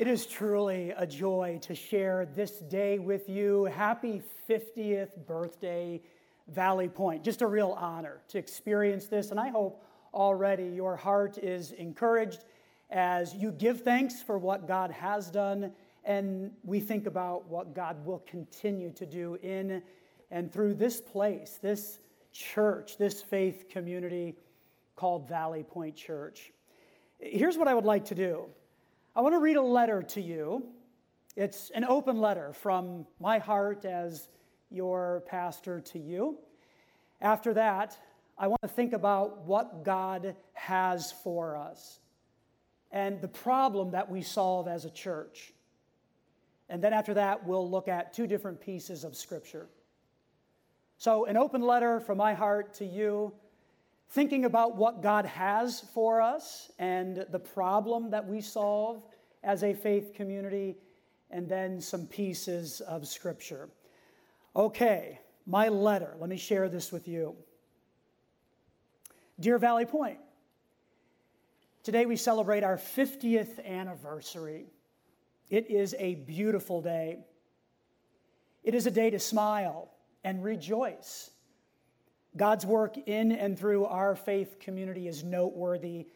It is truly a joy to share this day with you. Happy 50th birthday, Valley Point. Just a real honor to experience this, and I hope already your heart is encouraged as you give thanks for what God has done and we think about what God will continue to do in and through this place, this church, this faith community called Valley Point Church. Here's what I would like to do I want to read a letter to you. It's an open letter from my heart as your pastor to you. After that, I want to think about what God has for us and the problem that we solve as a church. And then after that, we'll look at two different pieces of Scripture. So, an open letter from my heart to you thinking about what God has for us and the problem that we solve as a faith community, and then some pieces of Scripture. Okay, my letter. Let me share this with you. Dear Valley Point, today we celebrate our 50th anniversary. It is a beautiful day. It is a day to smile and rejoice God's work in and through our faith community is noteworthy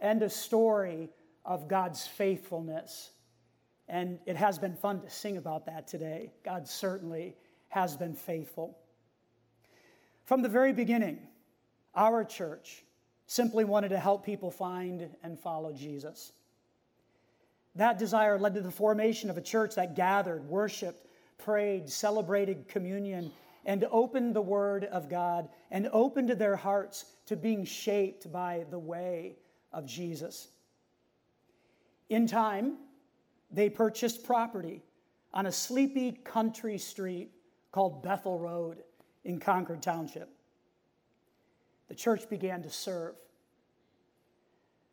and a story of God's faithfulness. And it has been fun to sing about that today. God certainly has been faithful. From the very beginning, our church simply wanted to help people find and follow Jesus. That desire led to the formation of a church that gathered, worshiped, prayed, celebrated communion, and opened the Word of God and opened their hearts to being shaped by the way of Jesus. In time, they purchased property on a sleepy country street called Bethel Road in Concord Township. The church began to serve.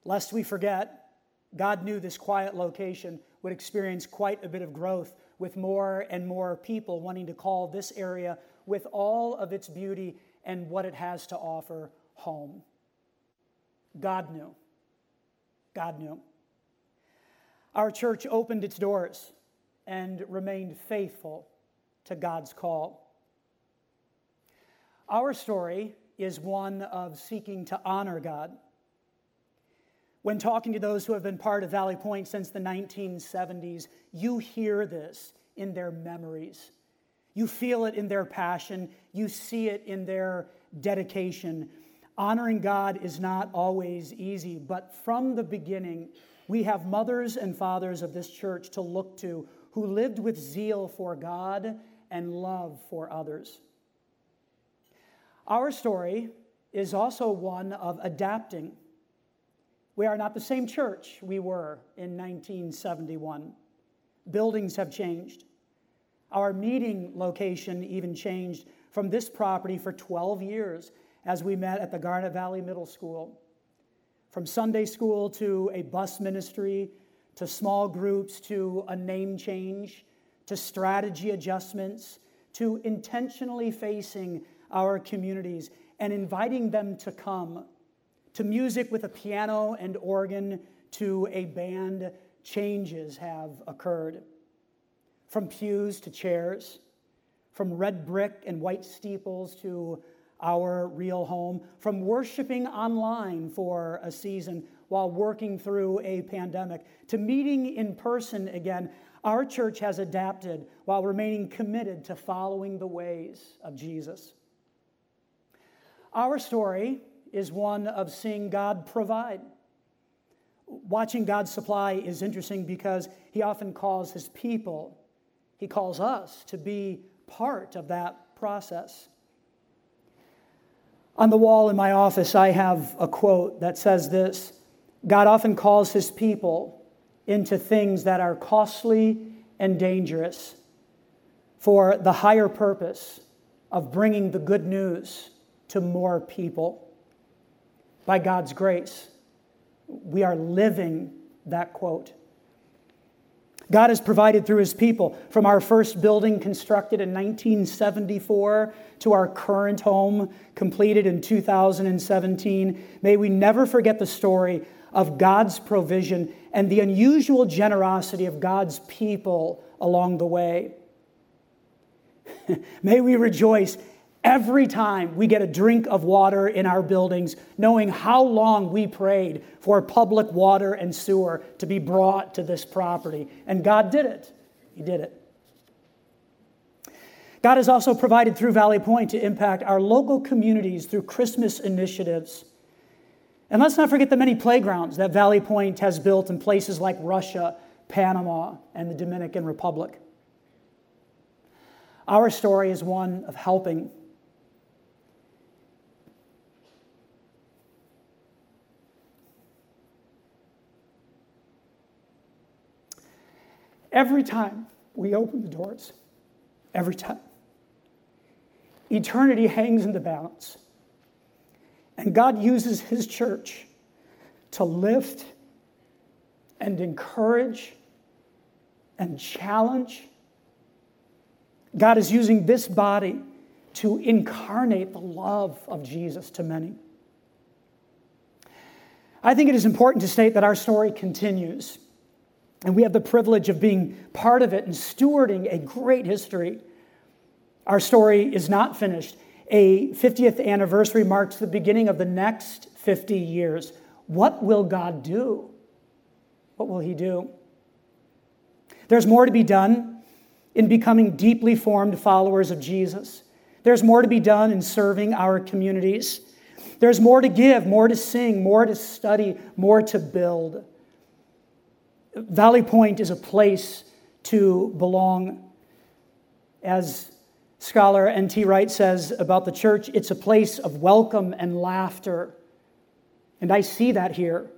Lest we forget, God knew this quiet location would experience quite a bit of growth with more and more people wanting to call this area with all of its beauty and what it has to offer home. God knew. God knew. Our church opened its doors and remained faithful to God's call. Our story is one of seeking to honor God. When talking to those who have been part of Valley Point since the 1970s, you hear this in their memories. You feel it in their passion, you see it in their dedication. Honoring God is not always easy, but from the beginning, we have mothers and fathers of this church to look to who lived with zeal for God and love for others. Our story is also one of adapting. We are not the same church we were in 1971. Buildings have changed. Our meeting location even changed from this property for 12 years as we met at the Garnet Valley Middle School. From Sunday school to a bus ministry, to small groups, to a name change, to strategy adjustments, to intentionally facing our communities and inviting them to come, to music with a piano and organ, to a band, changes have occurred from pews to chairs, from red brick and white steeples to our real home, from worshiping online for a season while working through a pandemic to meeting in person again. Our church has adapted while remaining committed to following the ways of Jesus. Our story is one of seeing God provide. Watching God supply is interesting because He often calls His people he calls us to be part of that process. On the wall in my office, I have a quote that says this God often calls his people into things that are costly and dangerous for the higher purpose of bringing the good news to more people. By God's grace, we are living that quote. God has provided through his people from our first building constructed in 1974 to our current home completed in 2017. May we never forget the story of God's provision and the unusual generosity of God's people along the way. May we rejoice every time we get a drink of water in our buildings, knowing how long we prayed for public water and sewer to be brought to this property. And God did it. He did it. God has also provided through Valley Point to impact our local communities through Christmas initiatives. And let's not forget the many playgrounds that Valley Point has built in places like Russia, Panama, and the Dominican Republic. Our story is one of helping. Every time we open the doors, every time, eternity hangs in the balance. And God uses His church to lift and encourage and challenge God is using this body to incarnate the love of Jesus to many. I think it is important to state that our story continues, and we have the privilege of being part of it and stewarding a great history. Our story is not finished. A 50th anniversary marks the beginning of the next 50 years. What will God do? What will He do? There's more to be done in becoming deeply formed followers of Jesus. There's more to be done in serving our communities. There's more to give, more to sing, more to study, more to build. Valley Point is a place to belong. As scholar N.T. Wright says about the church, it's a place of welcome and laughter. And I see that here.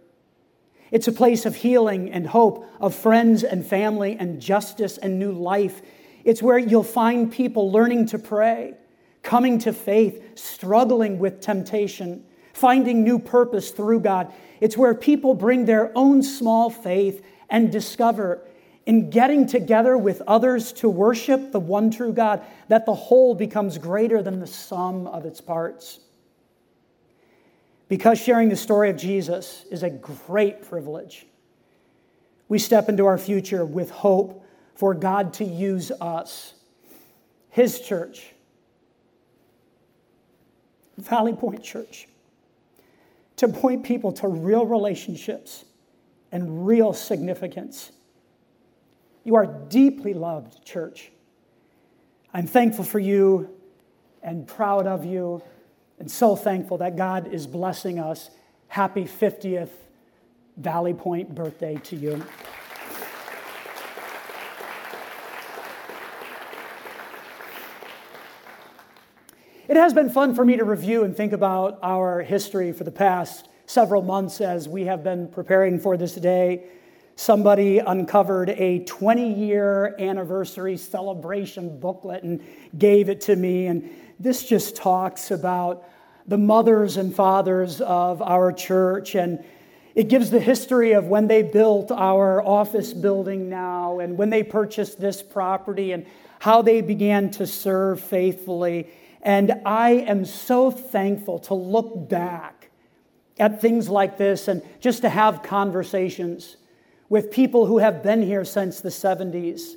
It's a place of healing and hope, of friends and family and justice and new life. It's where you'll find people learning to pray, coming to faith, struggling with temptation, finding new purpose through God. It's where people bring their own small faith and discover in getting together with others to worship the one true God that the whole becomes greater than the sum of its parts. Because sharing the story of Jesus is a great privilege, we step into our future with hope for God to use us, His church, Valley Point Church, to point people to real relationships and real significance. You are deeply loved, church. I'm thankful for you and proud of you and so thankful that God is blessing us. Happy 50th Valley Point birthday to you. It has been fun for me to review and think about our history for the past several months as we have been preparing for this day. Somebody uncovered a 20 year anniversary celebration booklet and gave it to me. And this just talks about the mothers and fathers of our church and it gives the history of when they built our office building now and when they purchased this property and how they began to serve faithfully. And I am so thankful to look back at things like this and just to have conversations with people who have been here since the 70s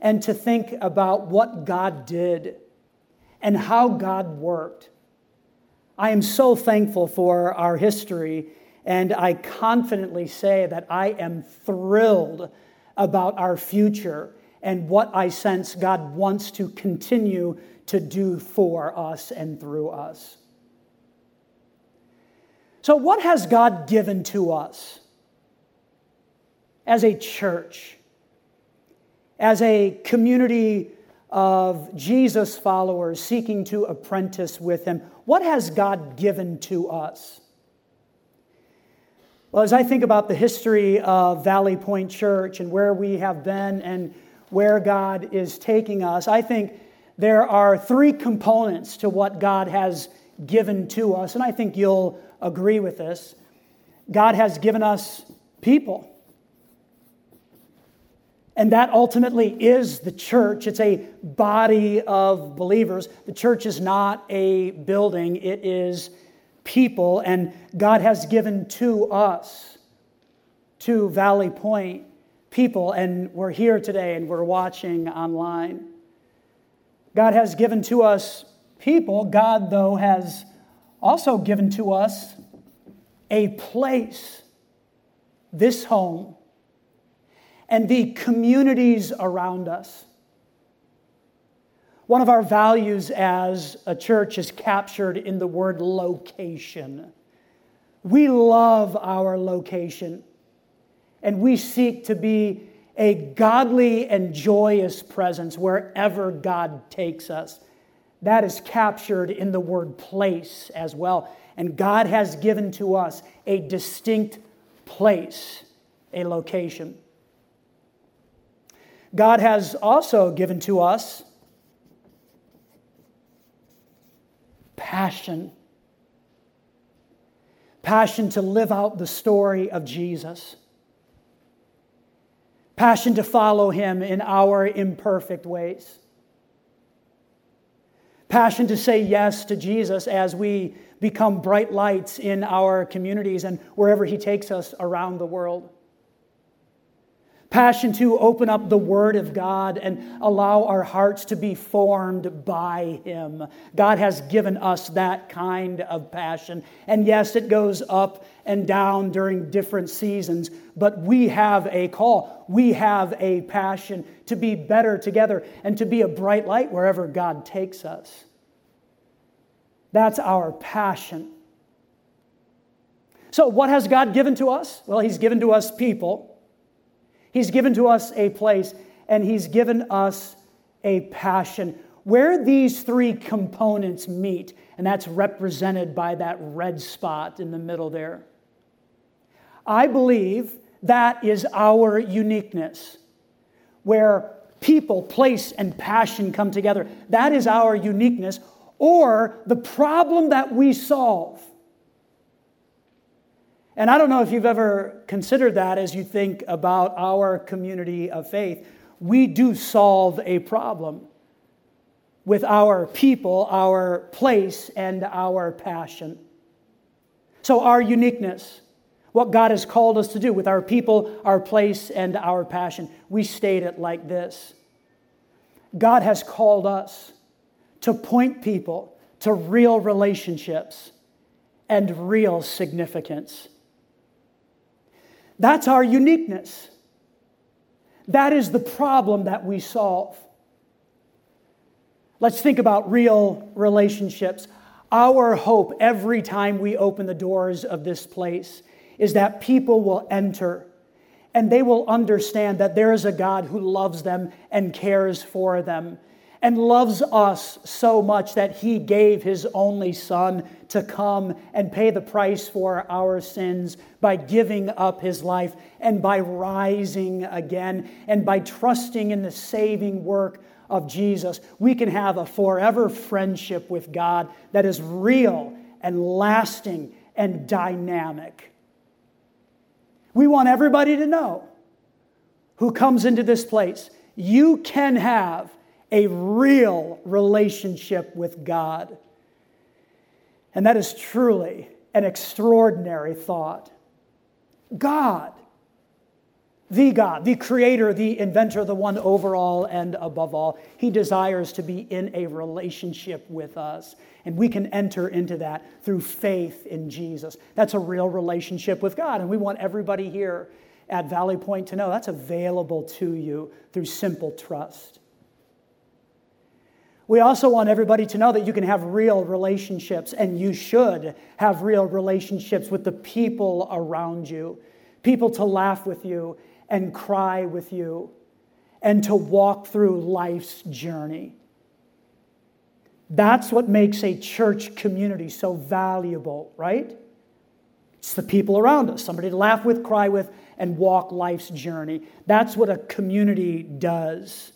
and to think about what God did and how God worked. I am so thankful for our history, and I confidently say that I am thrilled about our future and what I sense God wants to continue to do for us and through us. So, what has God given to us as a church, as a community of Jesus followers seeking to apprentice with Him? What has God given to us? Well, as I think about the history of Valley Point Church and where we have been and where God is taking us, I think there are three components to what God has given to us, and I think you'll agree with this. God has given us people. And that ultimately is the church. It's a body of believers. The church is not a building, it is people. And God has given to us to Valley Point people, and we're here today and we're watching online. God has given to us people. God, though, has also given to us a place, this home, and the communities around us. One of our values as a church is captured in the word location. We love our location, and we seek to be a godly and joyous presence wherever God takes us. That is captured in the word place as well. And God has given to us a distinct place, a location. God has also given to us passion. Passion to live out the story of Jesus passion to follow Him in our imperfect ways, passion to say yes to Jesus as we become bright lights in our communities and wherever He takes us around the world passion to open up the Word of God and allow our hearts to be formed by Him. God has given us that kind of passion. And yes, it goes up and down during different seasons, but we have a call. We have a passion to be better together and to be a bright light wherever God takes us. That's our passion. So, what has God given to us? Well, He's given to us people. He's given to us a place and He's given us a passion. Where these three components meet, and that's represented by that red spot in the middle there, I believe that is our uniqueness. Where people, place, and passion come together, that is our uniqueness, or the problem that we solve. And I don't know if you've ever considered that as you think about our community of faith. We do solve a problem with our people, our place, and our passion. So, our uniqueness, what God has called us to do with our people, our place, and our passion, we state it like this God has called us to point people to real relationships and real significance. That's our uniqueness. That is the problem that we solve. Let's think about real relationships. Our hope every time we open the doors of this place is that people will enter and they will understand that there is a God who loves them and cares for them and loves us so much that he gave his only son to come and pay the price for our sins by giving up his life and by rising again and by trusting in the saving work of Jesus. We can have a forever friendship with God that is real and lasting and dynamic. We want everybody to know who comes into this place. You can have a real relationship with God. And that is truly an extraordinary thought. God, the God, the creator, the inventor, the one over all and above all, he desires to be in a relationship with us. And we can enter into that through faith in Jesus. That's a real relationship with God. And we want everybody here at Valley Point to know that's available to you through simple trust. We also want everybody to know that you can have real relationships, and you should have real relationships with the people around you. People to laugh with you and cry with you and to walk through life's journey. That's what makes a church community so valuable, right? It's the people around us, somebody to laugh with, cry with, and walk life's journey. That's what a community does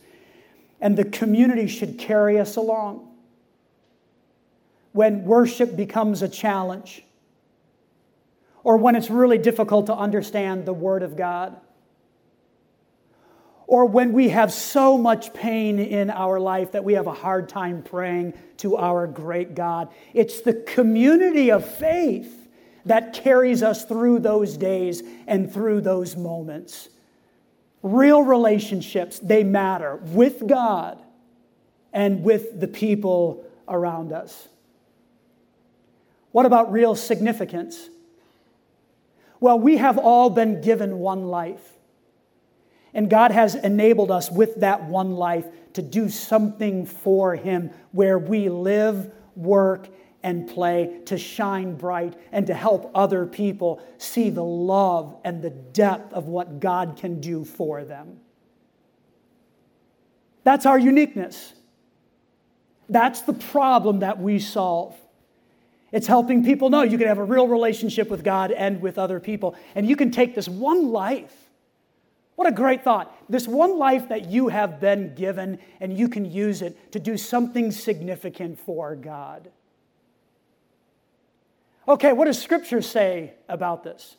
and the community should carry us along. When worship becomes a challenge, or when it's really difficult to understand the Word of God, or when we have so much pain in our life that we have a hard time praying to our great God. It's the community of faith that carries us through those days and through those moments. Real relationships, they matter with God and with the people around us. What about real significance? Well, we have all been given one life. And God has enabled us with that one life to do something for Him where we live, work, and play to shine bright and to help other people see the love and the depth of what God can do for them. That's our uniqueness. That's the problem that we solve. It's helping people know you can have a real relationship with God and with other people. And you can take this one life. What a great thought. This one life that you have been given, and you can use it to do something significant for God. Okay, what does Scripture say about this?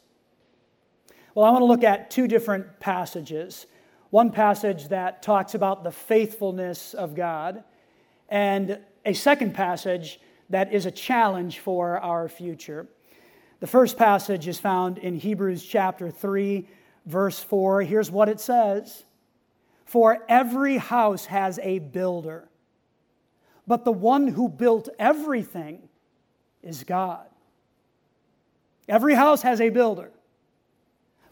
Well, I want to look at two different passages. One passage that talks about the faithfulness of God, and a second passage that is a challenge for our future. The first passage is found in Hebrews chapter 3, verse 4. Here's what it says For every house has a builder, but the one who built everything is God. Every house has a builder,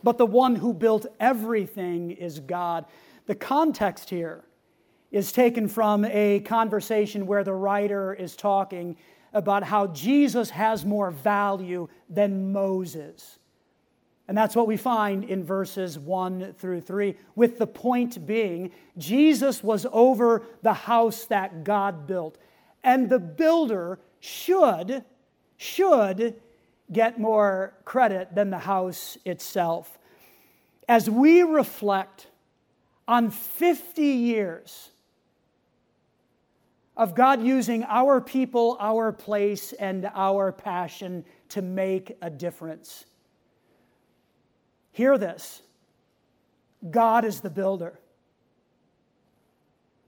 but the one who built everything is God. The context here is taken from a conversation where the writer is talking about how Jesus has more value than Moses. And that's what we find in verses 1 through 3, with the point being Jesus was over the house that God built. And the builder should, should get more credit than the house itself. As we reflect on 50 years of God using our people, our place, and our passion to make a difference. Hear this God is the builder.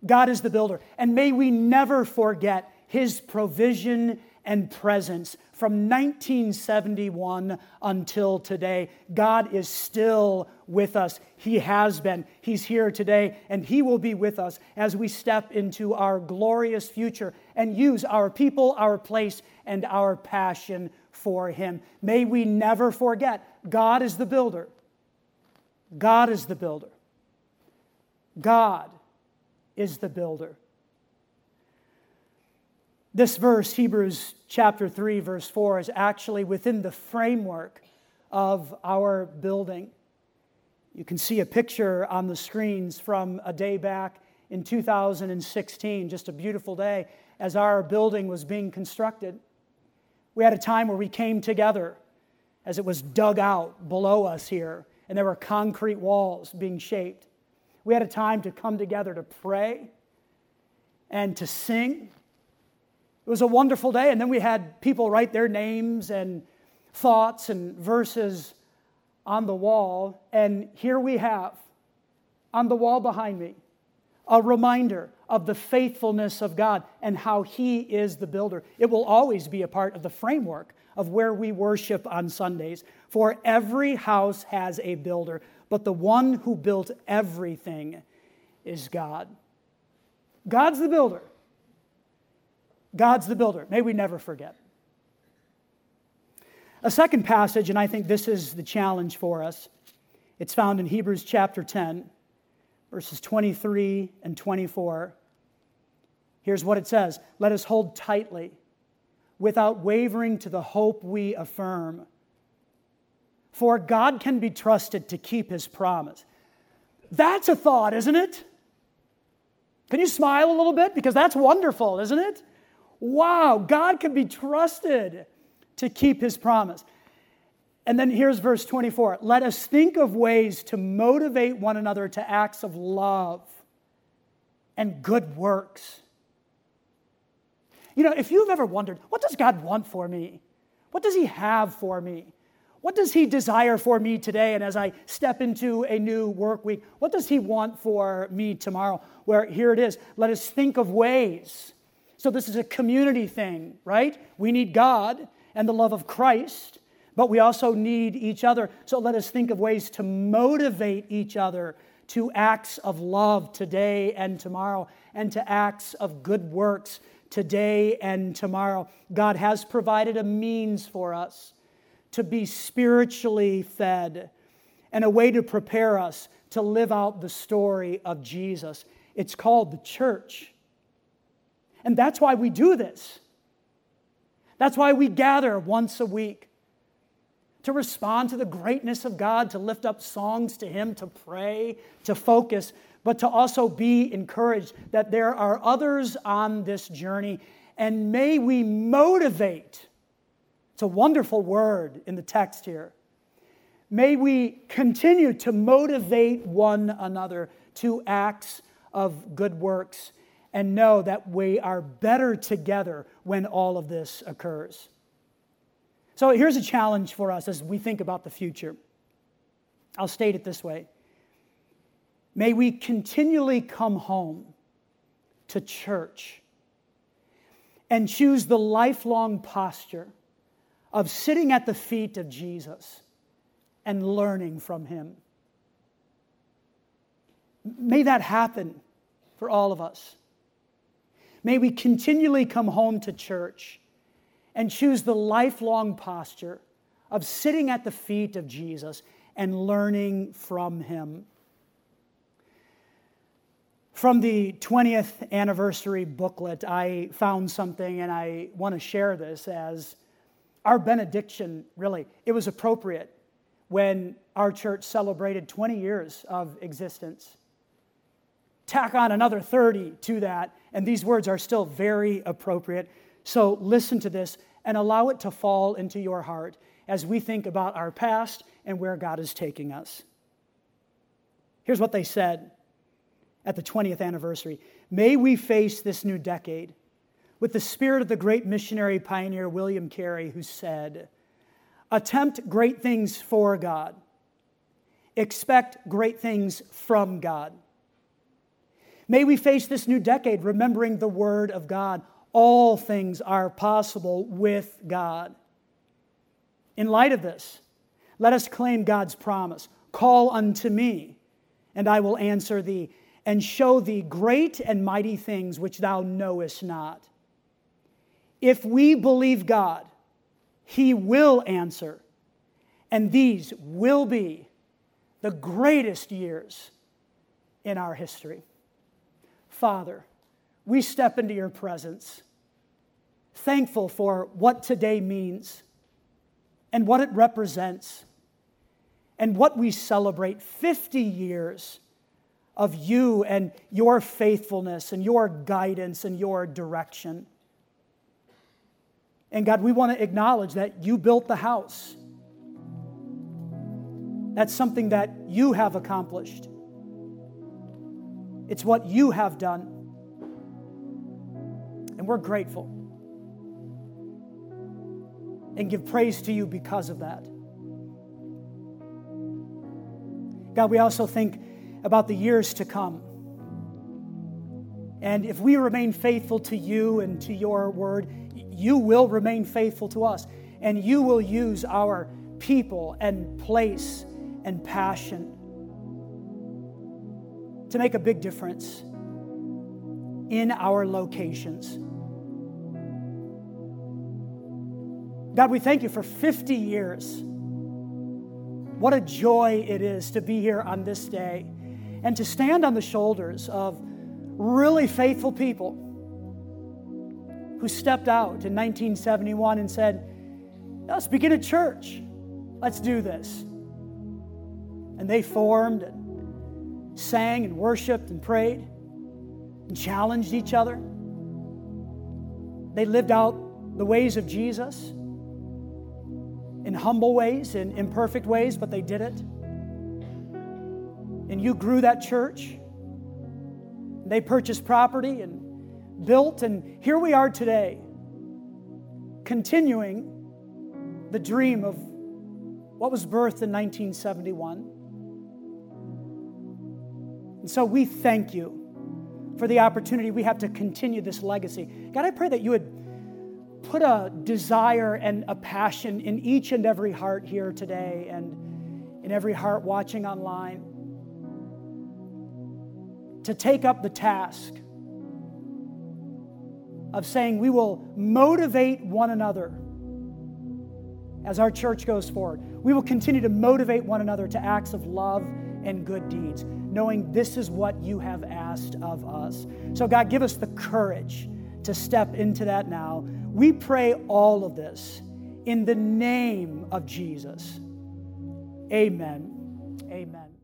God is the builder. And may we never forget his provision and presence from 1971 until today. God is still with us. He has been. He's here today, and He will be with us as we step into our glorious future and use our people, our place, and our passion for Him. May we never forget God is the builder. God is the builder. God is the builder. This verse, Hebrews chapter 3, verse 4, is actually within the framework of our building. You can see a picture on the screens from a day back in 2016, just a beautiful day, as our building was being constructed. We had a time where we came together as it was dug out below us here, and there were concrete walls being shaped. We had a time to come together to pray and to sing it was a wonderful day. And then we had people write their names and thoughts and verses on the wall. And here we have on the wall behind me a reminder of the faithfulness of God and how He is the builder. It will always be a part of the framework of where we worship on Sundays. For every house has a builder, but the one who built everything is God. God's the builder. God's the builder. May we never forget. A second passage, and I think this is the challenge for us, it's found in Hebrews chapter 10, verses 23 and 24. Here's what it says Let us hold tightly, without wavering, to the hope we affirm. For God can be trusted to keep his promise. That's a thought, isn't it? Can you smile a little bit? Because that's wonderful, isn't it? Wow, God can be trusted to keep his promise. And then here's verse 24 let us think of ways to motivate one another to acts of love and good works. You know, if you've ever wondered, what does God want for me? What does He have for me? What does He desire for me today? And as I step into a new work week, what does He want for me tomorrow? Where here it is let us think of ways so this is a community thing, right? We need God and the love of Christ, but we also need each other. So let us think of ways to motivate each other to acts of love today and tomorrow, and to acts of good works today and tomorrow. God has provided a means for us to be spiritually fed and a way to prepare us to live out the story of Jesus. It's called the church. And that's why we do this. That's why we gather once a week to respond to the greatness of God, to lift up songs to Him, to pray, to focus, but to also be encouraged that there are others on this journey. And may we motivate, it's a wonderful word in the text here. May we continue to motivate one another to acts of good works and know that we are better together when all of this occurs. So here's a challenge for us as we think about the future. I'll state it this way May we continually come home to church and choose the lifelong posture of sitting at the feet of Jesus and learning from him. May that happen for all of us. May we continually come home to church and choose the lifelong posture of sitting at the feet of Jesus and learning from him. From the 20th anniversary booklet, I found something and I want to share this as our benediction, really. It was appropriate when our church celebrated 20 years of existence. Tack on another 30 to that, and these words are still very appropriate. So listen to this and allow it to fall into your heart as we think about our past and where God is taking us. Here's what they said at the 20th anniversary May we face this new decade with the spirit of the great missionary pioneer William Carey, who said, Attempt great things for God, expect great things from God. May we face this new decade remembering the Word of God all things are possible with God. In light of this, let us claim God's promise Call unto me, and I will answer thee, and show thee great and mighty things which thou knowest not. If we believe God, he will answer, and these will be the greatest years in our history. Father, we step into your presence, thankful for what today means and what it represents and what we celebrate 50 years of you and your faithfulness and your guidance and your direction. And God, we want to acknowledge that you built the house. That's something that you have accomplished. It's what you have done. And we're grateful and give praise to you because of that. God, we also think about the years to come. And if we remain faithful to you and to your word, you will remain faithful to us. And you will use our people and place and passion to make a big difference in our locations. God, we thank you for 50 years. What a joy it is to be here on this day and to stand on the shoulders of really faithful people who stepped out in 1971 and said, Let's begin a church. Let's do this. And they formed sang and worshiped and prayed and challenged each other. They lived out the ways of Jesus in humble ways, in imperfect ways, but they did it. And you grew that church. They purchased property and built, and here we are today, continuing the dream of what was birthed in 1971. And so we thank you for the opportunity we have to continue this legacy. God, I pray that you would put a desire and a passion in each and every heart here today and in every heart watching online to take up the task of saying we will motivate one another as our church goes forward. We will continue to motivate one another to acts of love and good deeds, knowing this is what you have asked of us. So, God, give us the courage to step into that now. We pray all of this in the name of Jesus. Amen. Amen.